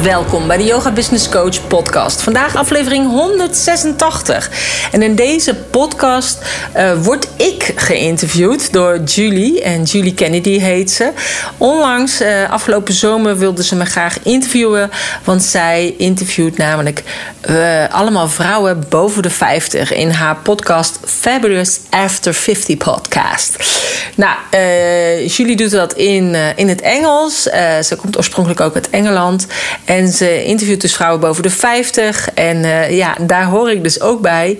Welkom bij de Yoga Business Coach podcast. Vandaag aflevering 186. En in deze podcast uh, word ik geïnterviewd door Julie. En Julie Kennedy heet ze. Onlangs, uh, afgelopen zomer, wilde ze me graag interviewen. Want zij interviewt namelijk uh, allemaal vrouwen boven de 50 in haar podcast Fabulous After 50 podcast. Nou, Julie doet dat in, in het Engels. ze komt oorspronkelijk ook uit Engeland. En ze interviewt dus vrouwen boven de 50. En uh, ja, daar hoor ik dus ook bij.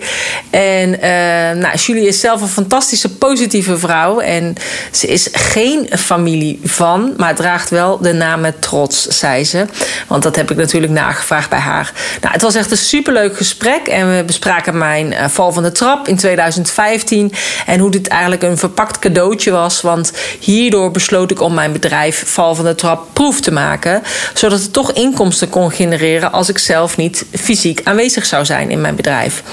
En uh, nou, Julie is zelf een fantastische, positieve vrouw. En ze is geen familie van, maar draagt wel de naam met trots, zei ze. Want dat heb ik natuurlijk nagevraagd bij haar. Nou, het was echt een superleuk gesprek. En we bespraken mijn uh, val van de trap in 2015. En hoe dit eigenlijk een verpakt cadeautje was. Want hierdoor besloot ik om mijn bedrijf Val van de Trap proef te maken. Zodat er toch inkomsten kon genereren als ik zelf niet fysiek aanwezig zou zijn in mijn bedrijf.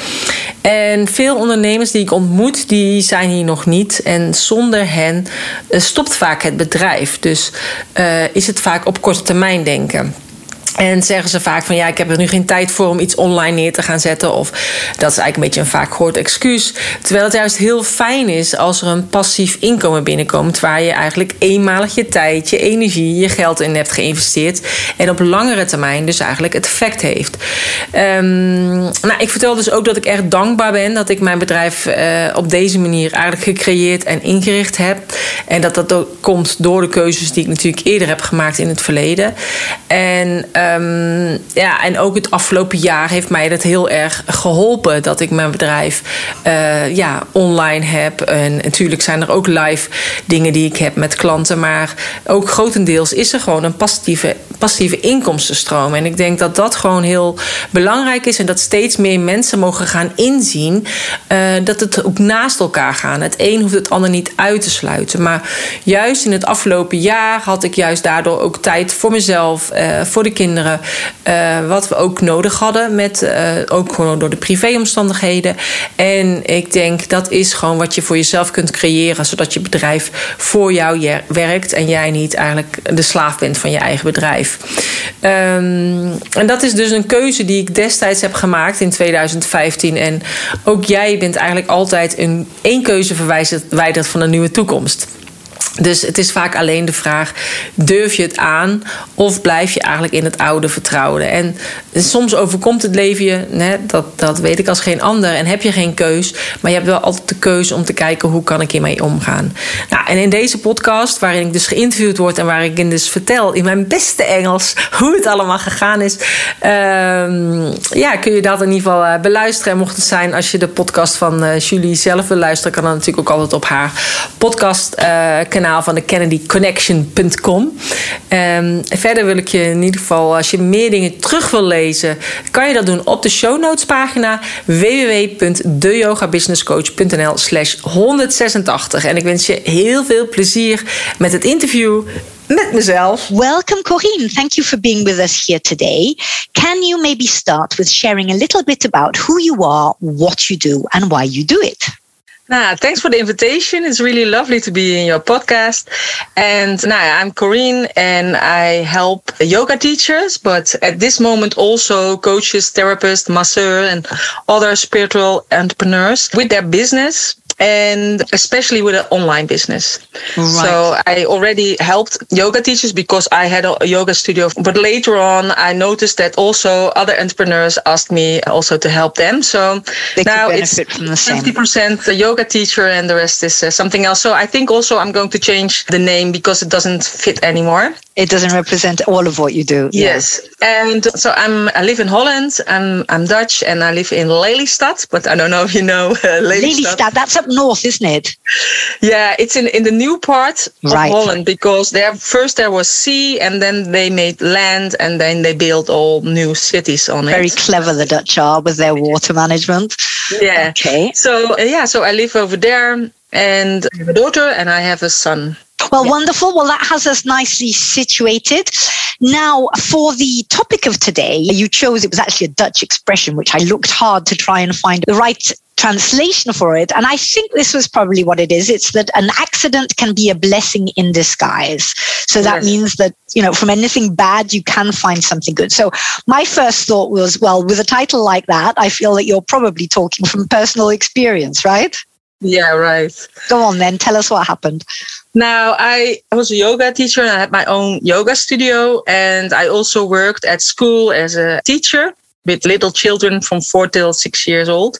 En veel ondernemers die ik ontmoet, die zijn hier nog niet. En zonder hen uh, stopt vaak het bedrijf. Dus uh, is het vaak op korte termijn denken. En zeggen ze vaak van ja, ik heb er nu geen tijd voor om iets online neer te gaan zetten. Of dat is eigenlijk een beetje een vaak gehoord excuus. Terwijl het juist heel fijn is als er een passief inkomen binnenkomt. Waar je eigenlijk eenmalig je tijd, je energie, je geld in hebt geïnvesteerd. En op langere termijn dus eigenlijk het effect heeft. Um, nou, ik vertel dus ook dat ik erg dankbaar ben dat ik mijn bedrijf uh, op deze manier eigenlijk gecreëerd en ingericht heb. En dat dat ook komt door de keuzes die ik natuurlijk eerder heb gemaakt in het verleden. En Um, ja, en ook het afgelopen jaar heeft mij dat heel erg geholpen. Dat ik mijn bedrijf uh, ja, online heb. En natuurlijk zijn er ook live dingen die ik heb met klanten. Maar ook grotendeels is er gewoon een passieve, passieve inkomstenstroom. En ik denk dat dat gewoon heel belangrijk is. En dat steeds meer mensen mogen gaan inzien uh, dat het ook naast elkaar gaan. Het een hoeft het ander niet uit te sluiten. Maar juist in het afgelopen jaar had ik juist daardoor ook tijd voor mezelf, uh, voor de kinderen Uh, wat we ook nodig hadden, met, uh, ook gewoon door de privéomstandigheden. En ik denk dat is gewoon wat je voor jezelf kunt creëren, zodat je bedrijf voor jou werkt en jij niet eigenlijk de slaaf bent van je eigen bedrijf. Um, en dat is dus een keuze die ik destijds heb gemaakt in 2015. En ook jij bent eigenlijk altijd een één keuze verwijderd van een nieuwe toekomst. Dus het is vaak alleen de vraag: durf je het aan of blijf je eigenlijk in het oude vertrouwen? En soms overkomt het leven je, dat, dat weet ik als geen ander, en heb je geen keus, maar je hebt wel altijd de keuze om te kijken hoe kan ik hiermee omgaan. Nou, en in deze podcast, waarin ik dus geïnterviewd word en waar ik in dus vertel in mijn beste Engels hoe het allemaal gegaan is, um, ja, kun je dat in ieder geval uh, beluisteren. En mocht het zijn als je de podcast van uh, Julie zelf wil luisteren, kan dat natuurlijk ook altijd op haar podcast uh, van de kennedyconnection.com. Um, ehm, verder wil ik je in ieder geval, als je meer dingen terug wil lezen, kan je dat doen op de show notes pagina www.deyogabusinesscoach.nl slash 186. En ik wens je heel veel plezier met het interview met mezelf. Welcome, Corinne. Thank you for being with us here today. Can you maybe start with sharing a little bit about who you are, what you do, and why you do it? Nah, thanks for the invitation. It's really lovely to be in your podcast. And nah, I'm Corinne and I help yoga teachers, but at this moment also coaches, therapists, masseurs, and other spiritual entrepreneurs with their business and especially with an online business. Right. So I already helped yoga teachers because I had a yoga studio. But later on, I noticed that also other entrepreneurs asked me also to help them. So they now it's 50% a yoga teacher and the rest is uh, something else. So I think also I'm going to change the name because it doesn't fit anymore. It doesn't represent all of what you do. Yes, yeah. and so I'm. I live in Holland. I'm I'm Dutch, and I live in Lelystad. But I don't know if you know uh, Lelystad. Lelystad. That's up north, isn't it? Yeah, it's in in the new part of right. Holland because there first there was sea, and then they made land, and then they built all new cities on Very it. Very clever the Dutch are with their water management. Yeah. Okay. So uh, yeah, so I live over there, and I have a daughter, and I have a son. Well, yeah. wonderful. Well, that has us nicely situated. Now, for the topic of today, you chose it was actually a Dutch expression, which I looked hard to try and find the right translation for it. And I think this was probably what it is. It's that an accident can be a blessing in disguise. So that yes. means that, you know, from anything bad, you can find something good. So my first thought was, well, with a title like that, I feel that you're probably talking from personal experience, right? Yeah, right. Go on then. Tell us what happened. Now, I, I was a yoga teacher and I had my own yoga studio. And I also worked at school as a teacher with little children from four till six years old.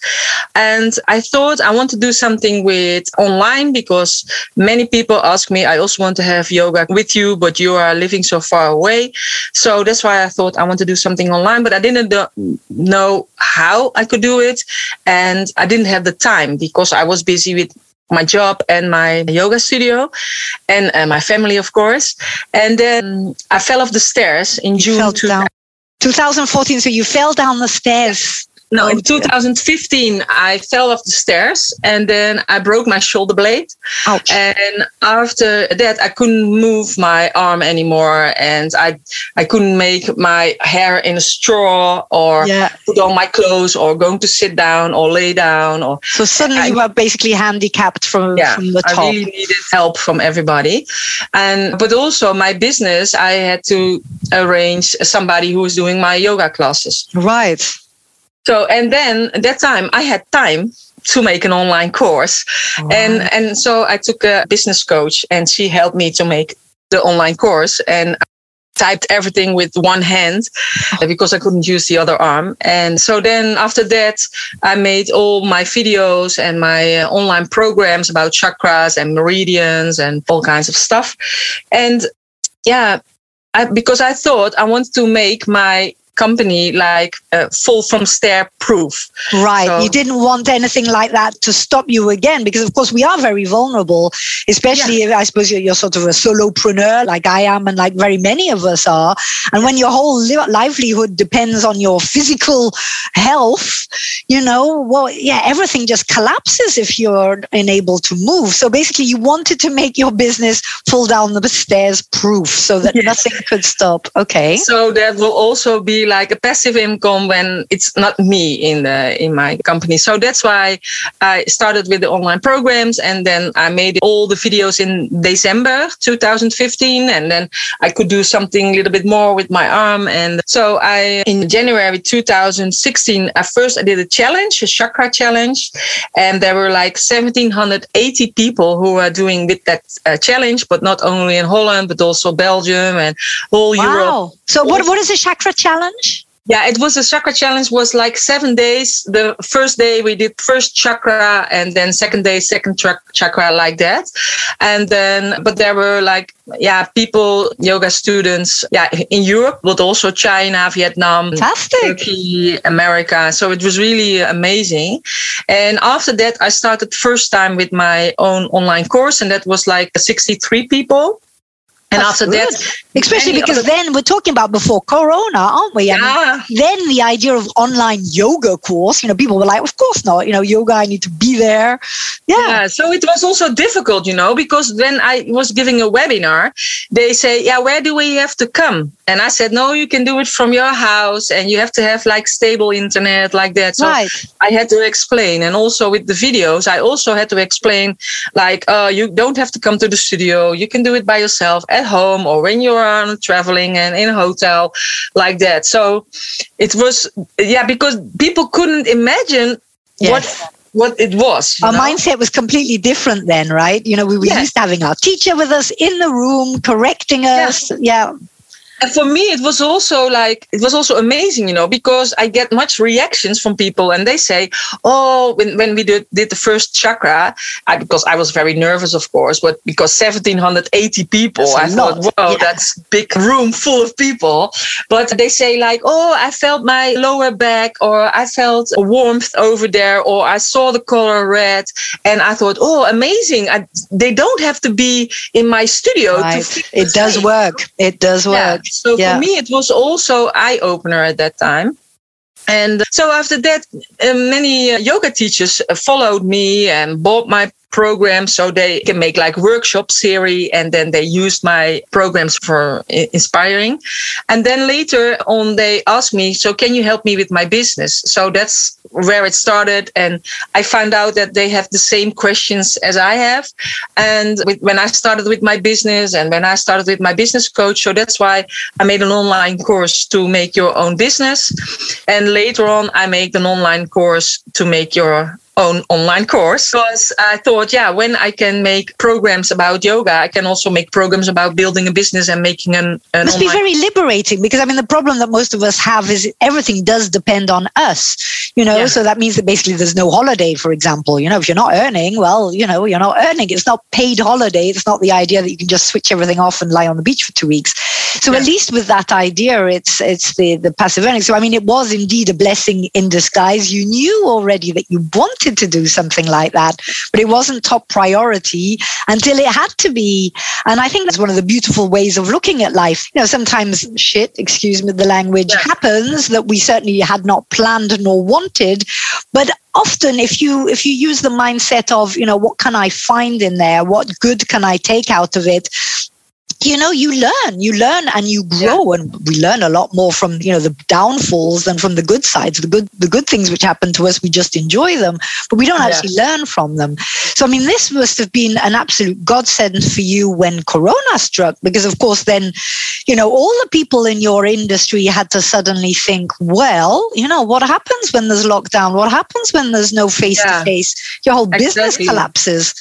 And I thought I want to do something with online because many people ask me, I also want to have yoga with you, but you are living so far away. So that's why I thought I want to do something online, but I didn't know how I could do it. And I didn't have the time because I was busy with my job and my yoga studio and uh, my family, of course. And then I fell off the stairs in you June. 2014. So you fell down the stairs. No, in 2015, I fell off the stairs and then I broke my shoulder blade. Ouch. And after that, I couldn't move my arm anymore, and I I couldn't make my hair in a straw or yeah. put on my clothes or going to sit down or lay down or. So suddenly I, you were basically handicapped from yeah, from the top. I really needed help from everybody, and but also my business, I had to arrange somebody who was doing my yoga classes. Right. So, and then at that time I had time to make an online course. And, and so I took a business coach and she helped me to make the online course and typed everything with one hand because I couldn't use the other arm. And so then after that, I made all my videos and my uh, online programs about chakras and meridians and all kinds of stuff. And yeah, I, because I thought I wanted to make my company like uh, fall from stair proof. Right. So, you didn't want anything like that to stop you again because, of course, we are very vulnerable, especially yeah. if I suppose you're, you're, sort of a solopreneur like I am and like very many of us are. And when your whole li- livelihood depends on your physical health, you know, well, yeah, everything just collapses if you're unable to move. So basically, you wanted to make your business fall down the stairs proof so that nothing could stop. Okay. So that will also be like a passive income when it's not me in the in my company. So that's why I started with the online programs and then I made all the videos in December 2015 and then I could do something a little bit more with my arm and so I in January 2016 at first I did a challenge, a chakra challenge and there were like 1780 people who were doing with that uh, challenge but not only in Holland but also Belgium and whole wow. Europe. So what what is a chakra challenge? Challenge? Yeah, it was a chakra challenge was like seven days. The first day we did first chakra and then second day, second chakra like that. And then, but there were like, yeah, people, yoga students, yeah, in Europe, but also China, Vietnam, Fantastic. Turkey, America. So it was really amazing. And after that, I started first time with my own online course and that was like 63 people. And That's after good. that, especially because other... then we're talking about before Corona, aren't we? Yeah. Mean, then the idea of online yoga course, you know, people were like, of course not, you know, yoga, I need to be there. Yeah. yeah. So it was also difficult, you know, because when I was giving a webinar, they say, yeah, where do we have to come? And I said, no, you can do it from your house and you have to have like stable internet like that. So right. I had to explain. And also with the videos, I also had to explain like, uh, you don't have to come to the studio. You can do it by yourself at home or when you're on traveling and in a hotel like that. So it was, yeah, because people couldn't imagine yes. what what it was. Our know? mindset was completely different then, right? You know, we were yes. used to having our teacher with us in the room, correcting us. Yeah. yeah. And for me it was also like it was also amazing you know because i get much reactions from people and they say oh when, when we did, did the first chakra I, because i was very nervous of course but because 1780 people i thought whoa yeah. that's big room full of people but they say like oh i felt my lower back or i felt warmth over there or i saw the color red and i thought oh amazing I, they don't have to be in my studio right. it does work it does work yeah. So yeah. for me, it was also eye opener at that time. And so after that, uh, many uh, yoga teachers uh, followed me and bought my program so they can make like workshop series and then they used my programs for inspiring. And then later on they asked me so can you help me with my business? So that's where it started and i found out that they have the same questions as i have. And with, when i started with my business and when i started with my business coach so that's why i made an online course to make your own business. And later on i made an online course to make your own online course because I thought, yeah, when I can make programs about yoga, I can also make programs about building a business and making an. an it must online- be very liberating because I mean, the problem that most of us have is everything does depend on us, you know. Yeah. So that means that basically there's no holiday, for example. You know, if you're not earning, well, you know, you're not earning. It's not paid holiday. It's not the idea that you can just switch everything off and lie on the beach for two weeks. So yeah. at least with that idea, it's it's the the passive earning. So I mean, it was indeed a blessing in disguise. You knew already that you wanted wanted to do something like that, but it wasn't top priority until it had to be. And I think that's one of the beautiful ways of looking at life. You know, sometimes shit, excuse me, the language yeah. happens that we certainly had not planned nor wanted, but often if you if you use the mindset of you know what can i find in there what good can i take out of it you know you learn you learn and you grow yeah. and we learn a lot more from you know the downfalls than from the good sides. The good the good things which happen to us we just enjoy them but we don't actually yeah. learn from them. So i mean this must have been an absolute godsend for you when corona struck because of course then you know all the people in your industry had to suddenly think well you know what happens when there's lockdown? What happens when there's no face to face your whole business collapses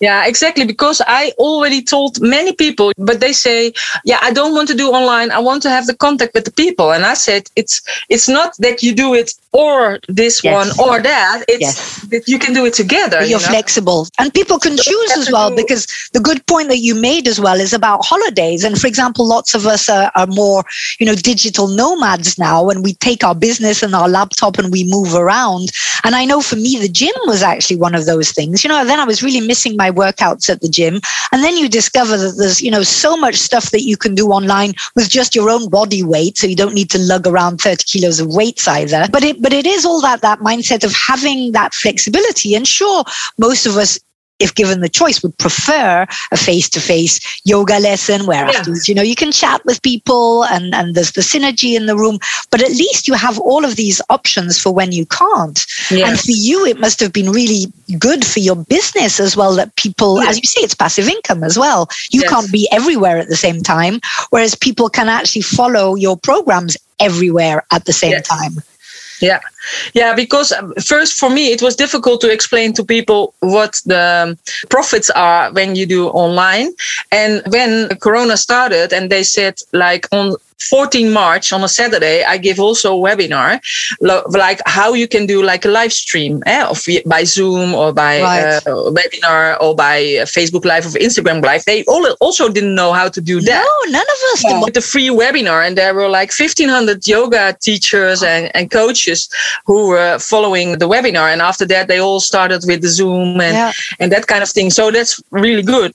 yeah, exactly. Because I already told many people, but they say, "Yeah, I don't want to do online. I want to have the contact with the people." And I said, "It's it's not that you do it or this yes. one or that. It's yes. that you can do it together. You're you know? flexible, and people can choose as well. Because the good point that you made as well is about holidays. And for example, lots of us are, are more, you know, digital nomads now, and we take our business and our laptop and we move around. And I know for me, the gym was actually one of those things. You know, then I was really missing my workouts at the gym, and then you discover that there's, you know, so much stuff that you can do online with just your own body weight, so you don't need to lug around 30 kilos of weights either. But it but it is all that that mindset of having that flexibility. And sure, most of us if given the choice, would prefer a face-to-face yoga lesson where yeah. afterwards, you know, you can chat with people and, and there's the synergy in the room. But at least you have all of these options for when you can't. Yes. And for you, it must have been really good for your business as well that people, yes. as you say, it's passive income as well. You yes. can't be everywhere at the same time, whereas people can actually follow your programs everywhere at the same time. Yeah, yeah. Because um, first, for me, it was difficult to explain to people what the profits are when you do online. And when Corona started, and they said like on 14 March on a Saturday, I give also a webinar, like how you can do like a live stream eh, of, by Zoom or by right. uh, webinar or by Facebook Live or Instagram Live. They all also didn't know how to do that. No, none of us. Yeah. With the free webinar, and there were like 1,500 yoga teachers and, and coaches who were following the webinar. And after that, they all started with the Zoom and, yeah. and that kind of thing. So that's really good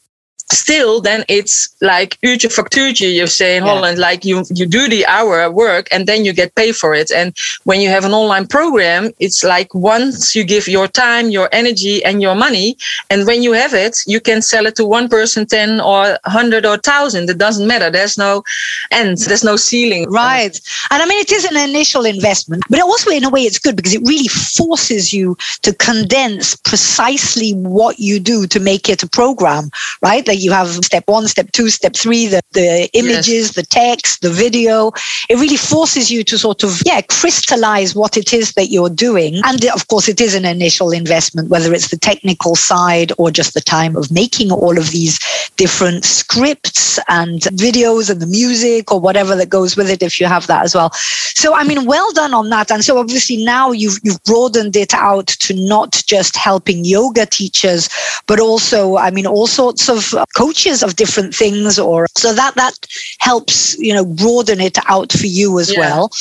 still then it's like uurtje factuurtje you say in yeah. holland like you you do the hour work and then you get paid for it. And when you have an online program it's like once you give your time your energy and your money and when you have it you can sell it to one person 10 or 100 or 1000 it doesn't matter. There's no end. There's no ceiling. Right. And i mean it is an initial investment but also in a way it's good because it really forces you to condense precisely what you do to make it a program right you have step one, step two, step three, the, the images, yes. the text, the video. It really forces you to sort of, yeah, crystallize what it is that you're doing. And of course, it is an initial investment, whether it's the technical side or just the time of making all of these different scripts and videos and the music or whatever that goes with it if you have that as well. So, I mean, well done on that. And so obviously now you've, you've broadened it out to not just helping yoga teachers, but also, I mean, all sorts of coaches of different things or so that, that helps, you know, broaden it out for you as yeah. well.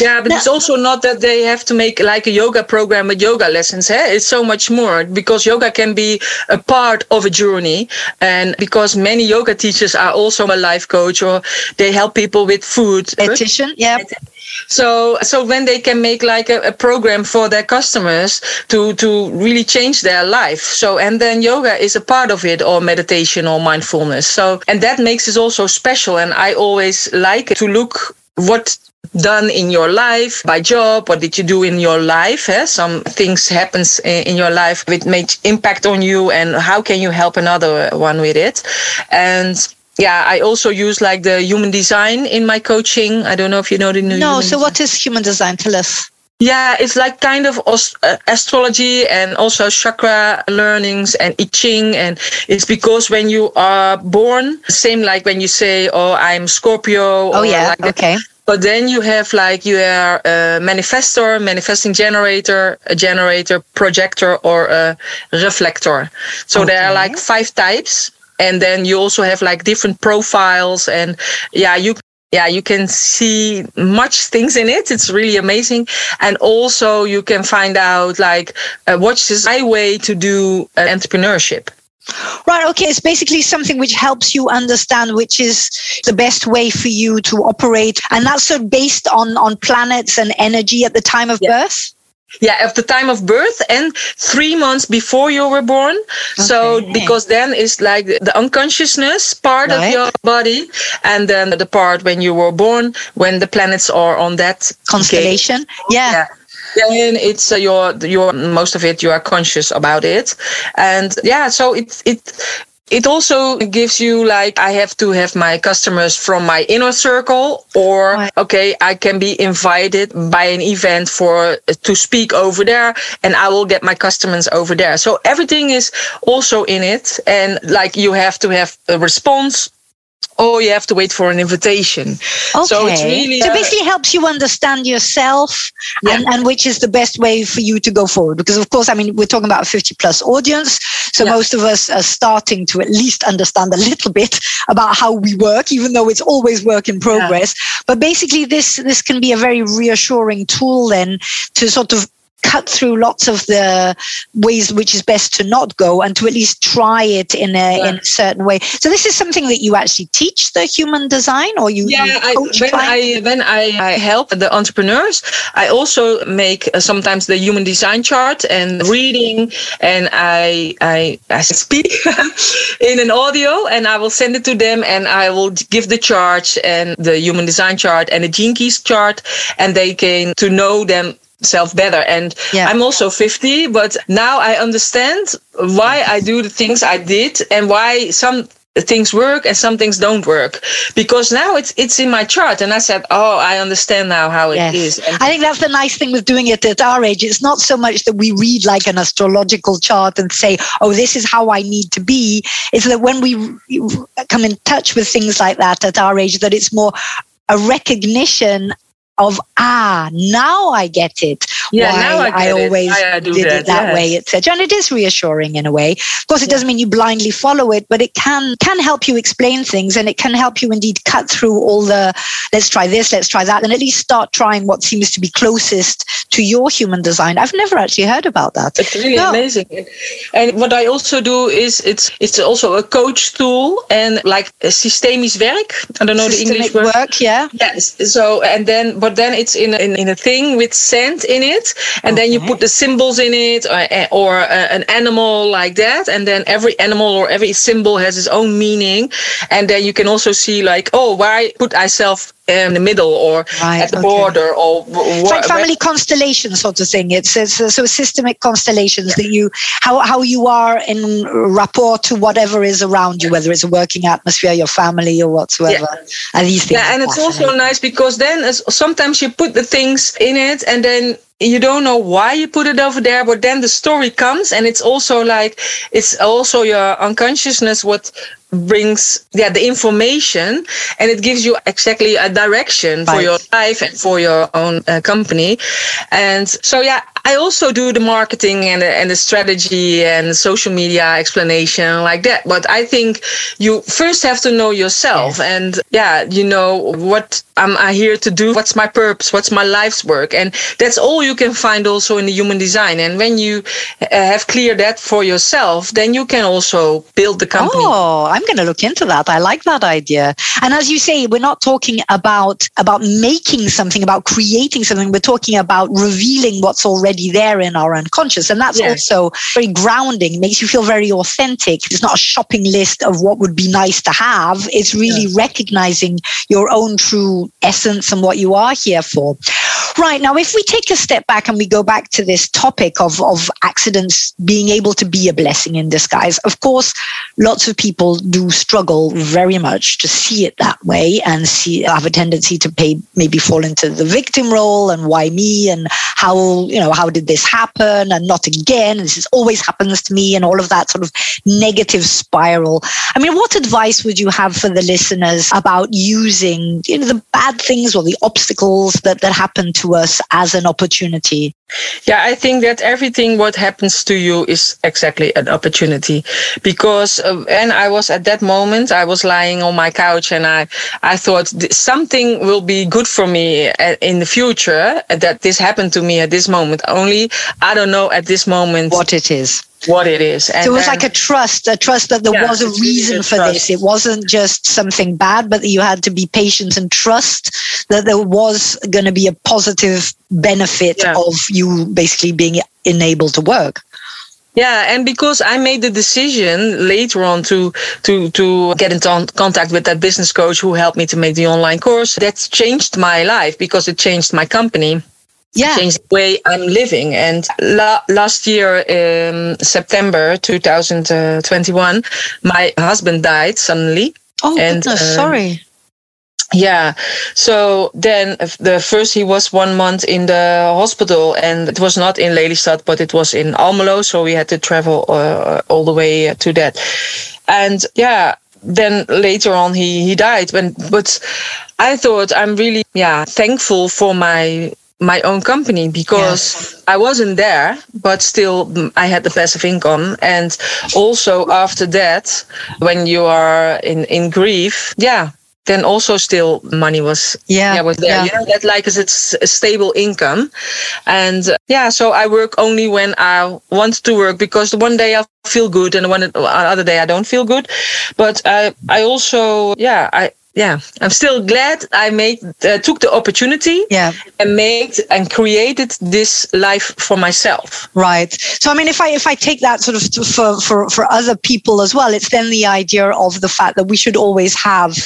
Yeah, but now, it's also not that they have to make like a yoga program with yoga lessons. Eh? It's so much more because yoga can be a part of a journey. And because many yoga teachers are also a life coach or they help people with food. Dietitian, yeah. So, so when they can make like a, a, program for their customers to to really change their life. So, and then yoga is a part of it, or meditation, or mindfulness. So, and that makes it also special. And I always like to look what done in your life by job what did you do in your life eh? some things happens in your life which made impact on you and how can you help another one with it and yeah, I also use like the human design in my coaching. I don't know if you know the new. No, so design. what is human design? Tell us. Yeah, it's like kind of uh, astrology and also chakra learnings and I Ching. And it's because when you are born, same like when you say, "Oh, I'm Scorpio." Oh yeah, like okay. But then you have like you are a manifestor, manifesting generator, a generator, projector, or a reflector. So okay. there are like five types and then you also have like different profiles and yeah you yeah you can see much things in it it's really amazing and also you can find out like uh, what's my way to do uh, entrepreneurship Right. Okay. It's basically something which helps you understand which is the best way for you to operate, and that's sort of based on on planets and energy at the time of yeah. birth. Yeah, at the time of birth and three months before you were born. Okay. So because then it's like the unconsciousness part right. of your body, and then the part when you were born, when the planets are on that constellation. Yeah. yeah then it's uh, your your most of it you are conscious about it and yeah so it it it also gives you like I have to have my customers from my inner circle or right. okay I can be invited by an event for uh, to speak over there and I will get my customers over there. So everything is also in it and like you have to have a response Oh, you have to wait for an invitation. Okay. So it's really so basically helps you understand yourself yeah. and, and which is the best way for you to go forward. Because of course, I mean, we're talking about a 50 plus audience. So yeah. most of us are starting to at least understand a little bit about how we work, even though it's always work in progress. Yeah. But basically this this can be a very reassuring tool then to sort of cut through lots of the ways which is best to not go and to at least try it in a, yeah. in a certain way. So this is something that you actually teach the human design or you, yeah, you I, when I when I, I, help the entrepreneurs, I also make uh, sometimes the human design chart and reading and I I, I speak in an audio and I will send it to them and I will give the chart and the human design chart and the gene keys chart and they can to know them self better. And yeah. I'm also 50, but now I understand why I do the things I did and why some things work and some things don't work because now it's it's in my chart and i said oh i understand now how it yes. is. And i think that's the nice thing with doing it at our age it's not so much that we read like an astrological chart and say oh this is how i need to be it's that when we come in touch with things like that at our age that it's more a recognition of ah now i get it yeah why now i, I always I did that, it that yes. way etc. And it is reassuring in a way. Of course it doesn't mean you blindly follow it but it can can help you explain things and it can help you indeed cut through all the let's try this let's try that and at least start trying what seems to be closest to your human design. I've never actually heard about that. It's really no. amazing. And what i also do is it's it's also a coach tool and like a systemisch werk. I don't know Systemic the english word. work yeah. Yes. So and then but then it's in a, in, in a thing with sand in it, and okay. then you put the symbols in it, or, or uh, an animal like that, and then every animal or every symbol has its own meaning, and then you can also see like, oh, why put myself in the middle or Right, at the okay. border or It's like family constellation sort of thing. It's, it's uh, so systemic constellations that you how how you are in rapport to whatever is around you, whether it's a working atmosphere, your family, or whatsoever. And these things. Yeah, and it's also nice because then as- sometimes you put the things in it and then you don't know why you put it over there, but then the story comes and it's also like it's also your unconsciousness what brings yeah the information and it gives you exactly a direction for your life and for your own uh, company. And so yeah i also do the marketing and the, and the strategy and the social media explanation like that. But i think you first have to know yourself and yeah you know what am i here to do? What's my purpose? What's my life's work? And that's all you can find also in the human design. And when you uh, have cleared that for yourself then you can also build the company. Oh, I'm going to look into that. I like that idea. And as you say, we're not talking about about making something, about creating something. We're talking about revealing what's already there in our unconscious, and that's Yes. also very grounding. Makes you feel very authentic. It's not a shopping list of what would be nice to have. It's really recognizing your own true essence and what you are here for. Right. Now, if we take a step back and we go back to this topic of, of accidents being able to be a blessing in disguise, of course, lots of people do struggle very much to see it that way and see have a tendency to pay maybe fall into the victim role and why me and how you know how did this happen and not again this is always happens to me and all of that sort of negative spiral i mean what advice would you have for the listeners about using you know the bad things or the obstacles that that happen to us as an opportunity Yeah, I think that everything what happens to you is exactly an opportunity, because uh, and I was at that moment I was lying on my couch and I I thought something will be good for me uh, in the future uh, that this happened to me at this moment. Only I don't know at this moment what it is what it is. And so it was then- like a trust, a trust that there Yeah, was a reason a for this. It wasn't just something bad, but you had to be patient and trust that there was going to be a positive benefit Yeah. of you basically being enabled to work. Yeah, and because I made the decision later on to to to get in contact with that business coach who helped me to make the online course, that's changed my life because it changed my company. Yeah. changed the way I'm living. And la- last year, um, September 2021, my husband died suddenly. Oh, And, goodness, um, sorry. Yeah. So then the first he was one month in the hospital and it was not in Lelystad, but it was in Almelo. So we had to travel uh, all the way to that. And yeah, then later on he, he died. When, but I thought I'm really, yeah, thankful for my my own company because I wasn't there, but still mm, I had the passive income. And also after that, when you are in, in grief, yeah, then also still money was Yeah, was there. yeah. You know that like it's a stable income, and uh, yeah. So I work only when I want to work because one day I feel good and one other day I don't feel good. But I I also yeah I. Yeah, I'm still glad I made uh, took the opportunity Yeah. and made and created this life for myself. Right. So I mean, if I if I take that sort of for for for other people as well, it's then the idea of the fact that we should always have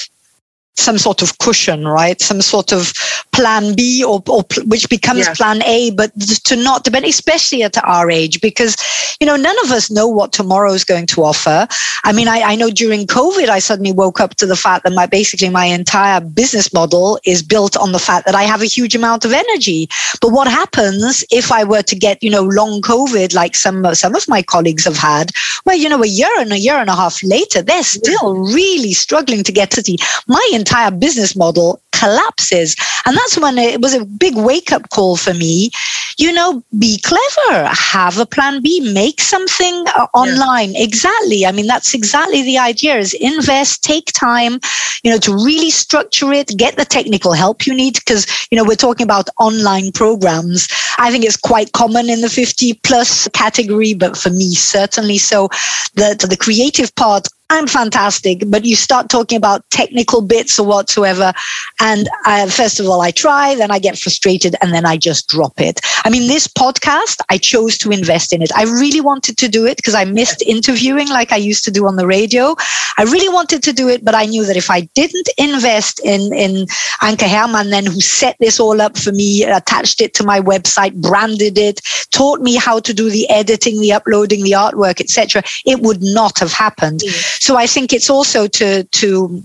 some sort of cushion, right? Some sort of plan B or, or pl- which becomes Yeah. plan A, but to not depend, especially at our age, because, you know, none of us know what tomorrow is going to offer. I mean, I, I know during COVID, I suddenly woke up to the fact that my basically my entire business model is built on the fact that I have a huge amount of energy. But what happens if I were to get, you know, long COVID, like some some of my colleagues have had, well, you know, a year and a year and a half later, they're still really struggling to get to the my entire business model collapses. And that's when it was a big wake up call for me. You know, be clever, have a plan B, make something uh, online. Exactly. I mean, that's exactly the idea is invest, take time, you know, to really structure it, get the technical help you need. Because, you know, we're talking about online programs. I think it's quite common in the 50 plus category, but for me, certainly so. The, the creative part I'm fantastic. But you start talking about technical bits or whatsoever. And I, first of all, I try, then I get frustrated, and then I just drop it. I mean, this podcast, I chose to invest in it. I really wanted to do it because I missed interviewing like I used to do on the radio. I really wanted to do it, but I knew that if I didn't invest in, in Anke Herman, then who set this all up for me, attached it to my website, branded it, taught me how to do the editing, the uploading, the artwork, etc., it would not have happened. Mm. So I think it's also to to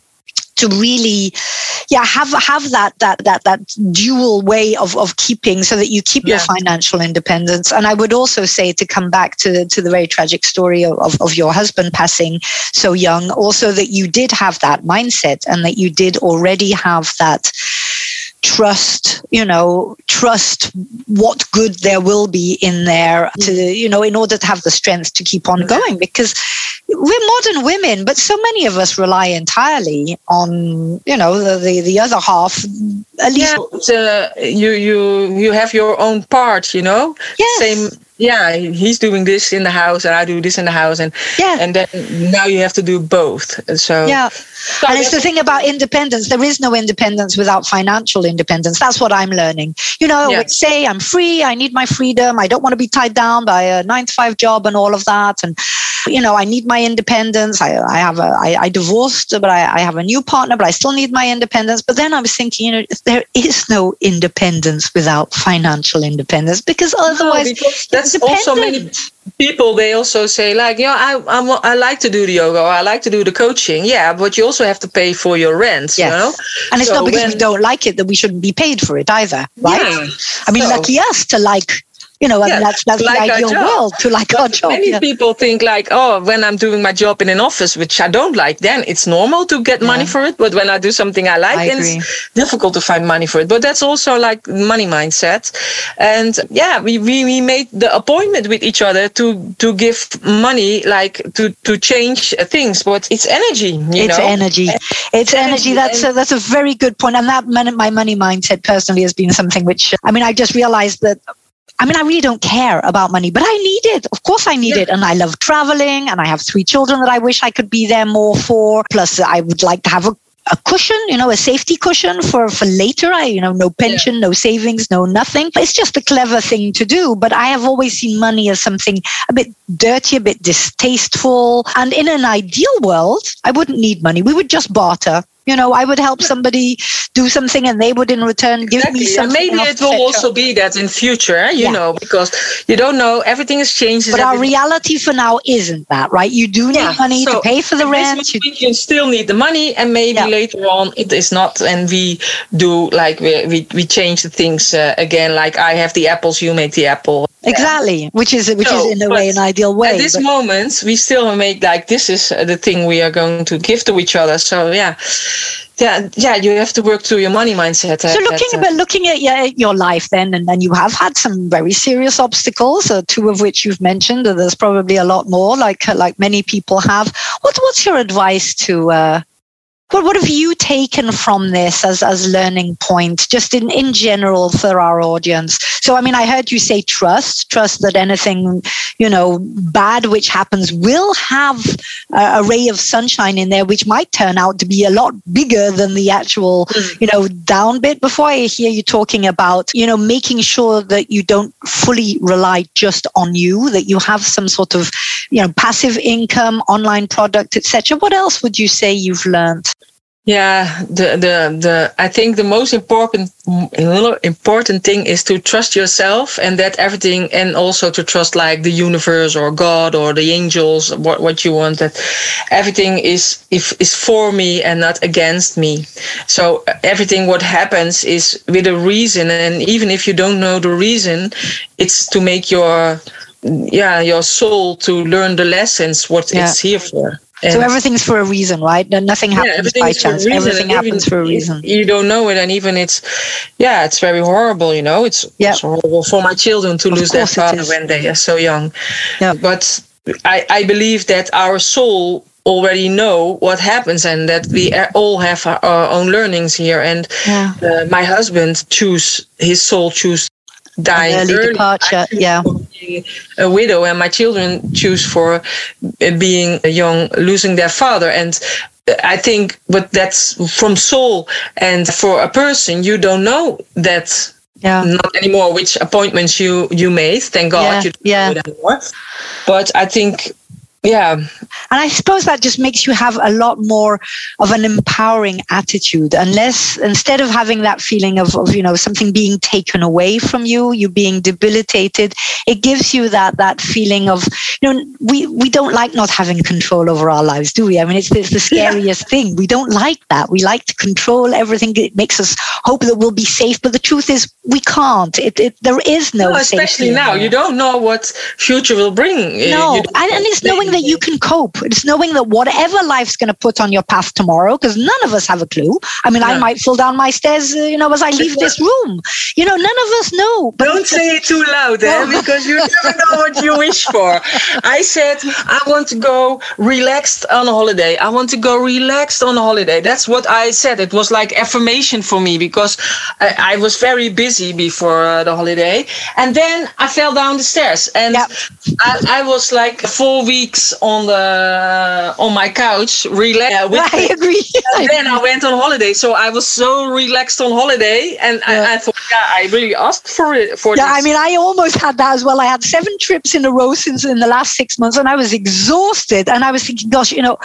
to really yeah have have that that that that dual way of of keeping so that you keep yeah. your financial independence and i would also say to come back to to the very tragic story of, of your husband passing so young also that you did have that mindset and that you did already have that trust you know trust what good there will be in there to you know in order to have the strength to keep on going. Because we're modern women but so many of us rely entirely on you know the the, the other half. At least yeah, uh, you you you have your own part you know? Yes. same yeah he's doing this in the house and i do this in the house and yeah. and then now you have to do both. So yeah. So and it's the thing about independence. There is no independence without financial independence. That's what i'm learning. You know yeah. say i'm free i need my freedom i don't want to be tied down by a nine to five job and all of that. And you know, I need my independence. I, I have a, I, I divorced, but I, I have a new partner, but I still need my independence. But then I was thinking, you know, there is no independence without financial independence because otherwise, no, because that's also many people. They also say like, you know, I, I'm, I like to do the yoga, or I like to do the coaching. Yeah, but you also have to pay for your rent. Yes. You know, and it's so not because when, we don't like it that we shouldn't be paid for it either, right? Yeah, I mean, so, lucky us to like you know, yeah, that's that's like the ideal world to like but our job. Many yeah. people think like, oh, when I'm doing my job in an office, which I don't like, then it's normal to get yeah. money for it. But when I do something I like, I then agree. it's difficult to find money for it. But that's also like money mindset. And yeah, we, we, we made the appointment with each other to to give money, like to to change things. But it's energy. it's know? energy. It's energy. That's a, that's a very good point. And that my money mindset personally has been something which I mean, I just realized that I mean, I really don't care about money, but I need it. Of course, I need yeah. it. And I love traveling, and I have three children that I wish I could be there more for. Plus, I would like to have a a cushion, you know, a safety cushion for, for later. I, you know, no pension, yeah. no savings, no nothing. It's just a clever thing to do. But I have always seen money as something a bit dirty, a bit distasteful. And in an ideal world, I wouldn't need money. We would just barter. You know, I would help somebody do something and they would in return give exactly. me something. And maybe it will also be that in future, you yeah. know, because you don't know, everything is changing. But our reality for now isn't that, right? You do need yeah. money so to pay for the rent. You, you still need the money and maybe yeah. later on it is not. And we do like, we, we, we change the things uh, again, like I have the apples, you make the apple. Exactly, which is which is in a way an ideal way. At this but. moment, we still make like this is the thing we are going to give to each other. So yeah, yeah, yeah, you have to work through your money mindset. So looking at, uh, looking at your, your life then, and then you have had some very serious obstacles, uh, two of which you've mentioned. There's probably a lot more, like like many people have. What what's your advice to uh, what, what have you taken from this as, as learning point, just in, in general for our audience? So, I mean, I heard you say trust, trust that anything, you know, bad which happens will have a, a ray of sunshine in there, which might turn out to be a lot bigger than the actual, mm. you know, down bit. Before I hear you talking about, you know, making sure that you don't fully rely just on you, that you have some sort of, you know, passive income, online product, etc. What else would you say you've learned? Yeah, the the the I think the most important important thing is to trust yourself and that everything and also to trust like the universe or God or the angels what what you want that everything is if is for me and not against me. So uh, everything what happens is with a reason and even if you don't know the reason, it's to make your yeah your soul to learn the lessons what yeah. it's here for and so everything's for a reason, right? Nothing happens yeah, by chance. Everything happens for a reason. You don't know it, and even it's, yeah, it's very horrible. You know, it's, it's horrible for my children to of lose their father when they are so young. Yep. But I, I believe that our soul already know what happens and that we all have our own learnings here. And yeah. uh, my husband choose his soul choose dying early, early, departure. yeah. A widow, and my children choose for uh, being young, losing their father, and uh, I think, but that's from soul, and for a person, you don't know that yeah. not anymore which appointments you you made. Thank God Yeah, you don't yeah. do that anymore. But I think, yeah, And I suppose that just makes you have a lot more of an empowering attitude, unless instead of having that feeling of, of you know something being taken away from you, you being debilitated, it gives you that that feeling of you know we we don't like not having control over our lives, do we? I mean, it's, it's the scariest thing. We don't like that. We like to control everything. It makes us hope that we'll be safe, but the truth is we can't. It, it there is no. No, especially now, you don't know what future will bring. No, and, and it's knowing that you can cope. It's knowing that whatever life's going to put on your path tomorrow, because none of us have a clue. I mean, I might fall down my stairs, uh, you know, as I leave this room. You know, none of us know. But Don't say it too loud, eh? because you never know what you wish for. I said, I want to go relaxed on a holiday. I want to go relaxed on a holiday. That's what I said. It was like affirmation for me because I, I was very busy before uh, the holiday. And then I fell down the stairs and Yep. I, I was like four weeks on the on my couch, relaxed. with I agree. and then I went on holiday, so I was so relaxed on holiday, and Yeah. I, I thought, yeah, I really asked for it for Yeah, this. I mean, I almost had that as well. I had seven trips in a row since in the last six months, and I was exhausted. And I was thinking, gosh, you know,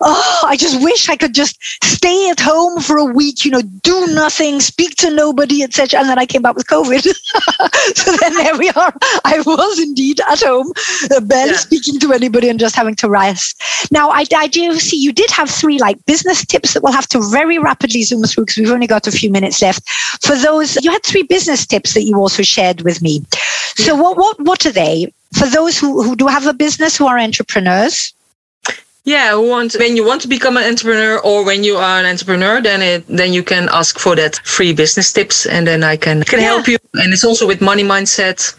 oh, I just wish I could just stay at home for a week, you know, do nothing, speak to nobody, etc. And then I came back with COVID. so then there we are. I was indeed at home, uh, barely Yeah. speaking to anybody and just having to rest. Now, I, I do see you did have three like business tips that we'll have to very rapidly zoom through because we've only got a few minutes left. For those, you had three business tips that you also shared with me. So, what what what are they for those who who do have a business who are entrepreneurs? yeah, who want when you want to become an entrepreneur or when you are an entrepreneur, then it then you can ask for that free business tips, and then I can can Yeah. help you. And it's also with money mindset.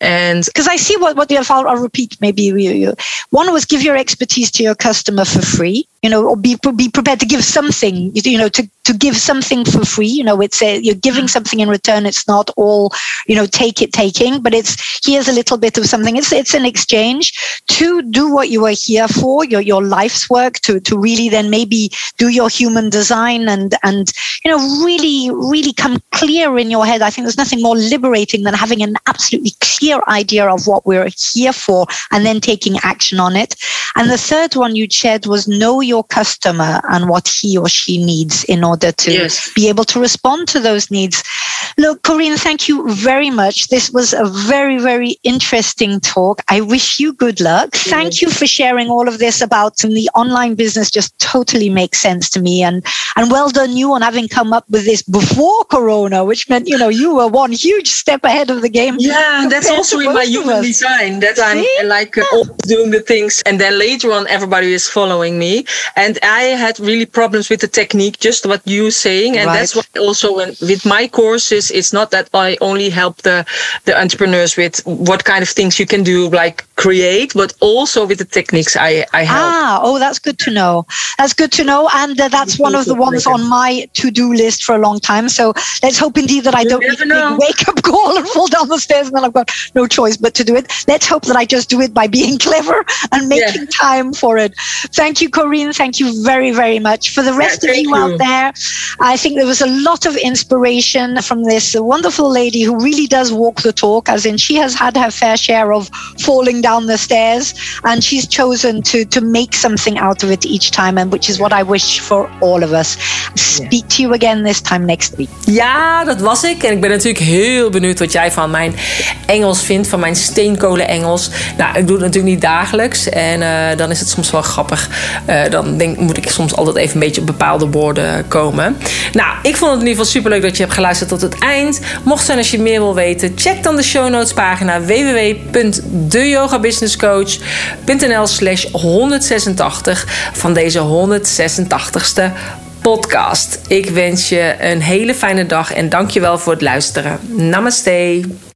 And Because I see what what you. I'll, I'll repeat. Maybe you, you. One was give your expertise to your customer for free. You know, or be be prepared to give something. You, know, to to give something for free. You know, it's a, you're giving mm-hmm. something in return. It's not all you know, take it taking, but it's here's a little bit of something. It's it's an exchange to do what you are here for. Your your life's work to to really then maybe do your human design and and you know really really come clear in your head. I think there's nothing more liberating than having an absolutely clear idea of what we're here for and then taking action on it. And the third one you shared was know your customer and what he or she needs in order to Yes. be able to respond to those needs. Look, Corinne, thank you very much. This was a very, very interesting talk. I wish you good luck. Thank you for sharing all of this about the online business. Just totally makes sense to me. And and well done you on having come up with this before Corona, which meant you know you were one huge step ahead of the game. yeah, that's also in my human design that I'm like uh, always doing the things, and then later on everybody is following me. And I had really problems with the technique, just what you saying, and that's why also when, with my courses, it's not that I only help the the entrepreneurs with what kind of things you can do, like create, but also with the techniques I I help. Ah, oh, that's good to know. That's good to know, and uh, that's one of the ones on my to-do list for a long time. So let's hope indeed that I You don't need a wake-up call and fall down the stairs, and then I've got no choice but to do it. Let's hope that I just do it by being clever and making time for it. Thank you, Corinne. Thank you very, very much. For the rest of you, you. out there, I think there was a lot of inspiration from this wonderful lady who really does walk the talk, as in she has had her fair share of falling down the stairs, and she's chosen to to make something out of it each time, and which is what I wish for all of us. Speak to you again this time next week. Ja, dat was ik. En ik ben natuurlijk heel benieuwd wat jij van mijn Engels vindt, van mijn steenkolen Engels. Nou, ik doe het natuurlijk niet dagelijks. En eh, dan is het soms wel grappig. Eh, dan denk, moet ik soms altijd even een beetje op bepaalde woorden komen. Nou, ik vond het in ieder geval superleuk dat je hebt geluisterd tot het eind. Mocht zijn als je meer wil weten, check dan de show notes pagina www.deyogabusinesscoach.nl slash 186 van deze 186ste podcast. Ik wens je een hele fijne dag en dankjewel voor het luisteren. Namaste.